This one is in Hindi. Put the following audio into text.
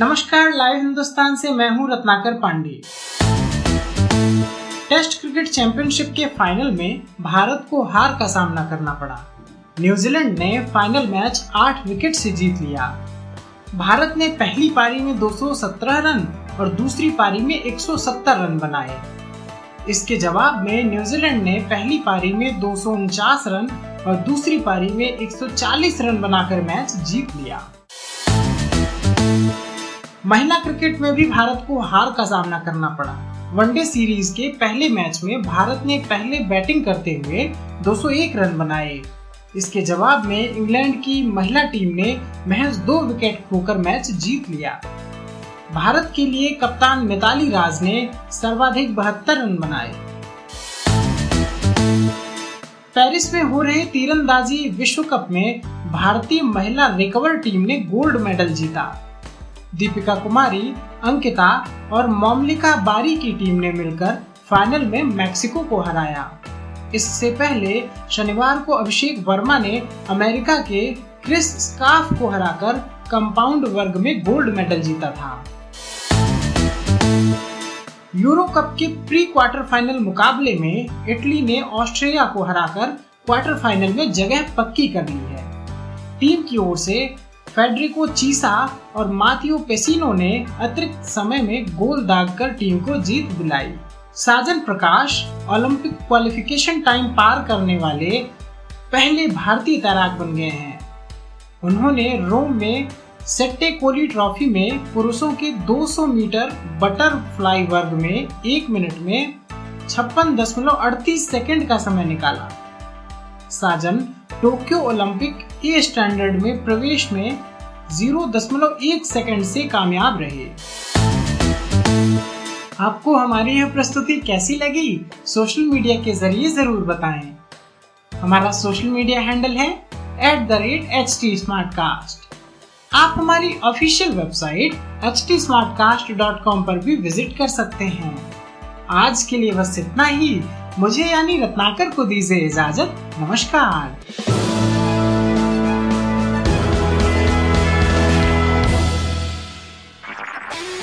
नमस्कार, लाइव हिंदुस्तान से मैं हूँ Ratnakar Pandey. Test cricket championship के फाइनल में भारत को हार का सामना करना पड़ा। न्यूजीलैंड ने फाइनल मैच आठ विकेट से जीत लिया। भारत ने पहली पारी में 217 रन और दूसरी पारी में 170 रन बनाए। इसके जवाब में न्यूजीलैंड ने पहली पारी में दो सौ उनचास रन और दूसरी पारी में 140 रन बनाकर मैच जीत लिया। महिला क्रिकेट में भी भारत को हार का सामना करना पड़ा। वनडे सीरीज़ के पहले मैच में भारत ने पहले बैटिंग करते हुए 201 रन बनाए। इसके जवाब में इंग्लैंड की महिला टीम ने महज दो विकेट खोकर मैच जीत लिया। भारत के लिए कप्तान मिताली राज ने सर्वाधिक बहत्तर रन बनाए। पेरिस में हो रहे तीरंदाजी विश्व कप में भारतीय महिला रिकवर टीम ने गोल्ड मेडल जीता। दीपिका कुमारी, अंकिता और मोमलिका बारी की टीम ने मिलकर फाइनल में मैक्सिको को हराया। इससे पहले शनिवार को अभिषेक वर्मा ने अमेरिका के क्रिस स्काफ को हराकर कंपाउंड वर्ग में गोल्ड मेडल जीता था। यूरो कप के प्री क्वार्टर फाइनल मुकाबले में इटली ने ऑस्ट्रेलिया को हराकर क्वार्टर फाइनल में जगह पक्की कर ली है। टीम की ओर से फेडरिको चीसा और माथियो पेसिनो ने अतिरिक्त समय में गोल दागकर टीम को जीत दिलाई Sajan Prakash, Olympic qualification time पार करने वाले पहले भारतीय तैराक बन गए हैं। उन्होंने रोम में सेट्टे कोली ट्रॉफी में पुरुषों के 200 मीटर बटरफ्लाई वर्ग में एक मिनट में छप्पन दशमलव अड़तीस सेकेंड का समय निकाला। Sajan Tokyo Olympic A standard में प्रवेश में ज़ीरो दशमलव एक सेकेंड से कामयाब रहे। आपको हमारी यह प्रस्तुति कैसी लगी, सोशल मीडिया के ज़रिए ज़रूर बताएँ। हमारा सोशल मीडिया हैंडल है at the rate H T Smartcast आप हमारी official website H T Smartcast dot com पर भी विज़िट कर सकते हैं। आज के लिए बस इतना ही। मुझे यानी रत्नाकर को दीजिए इजाज़त। नमस्कार।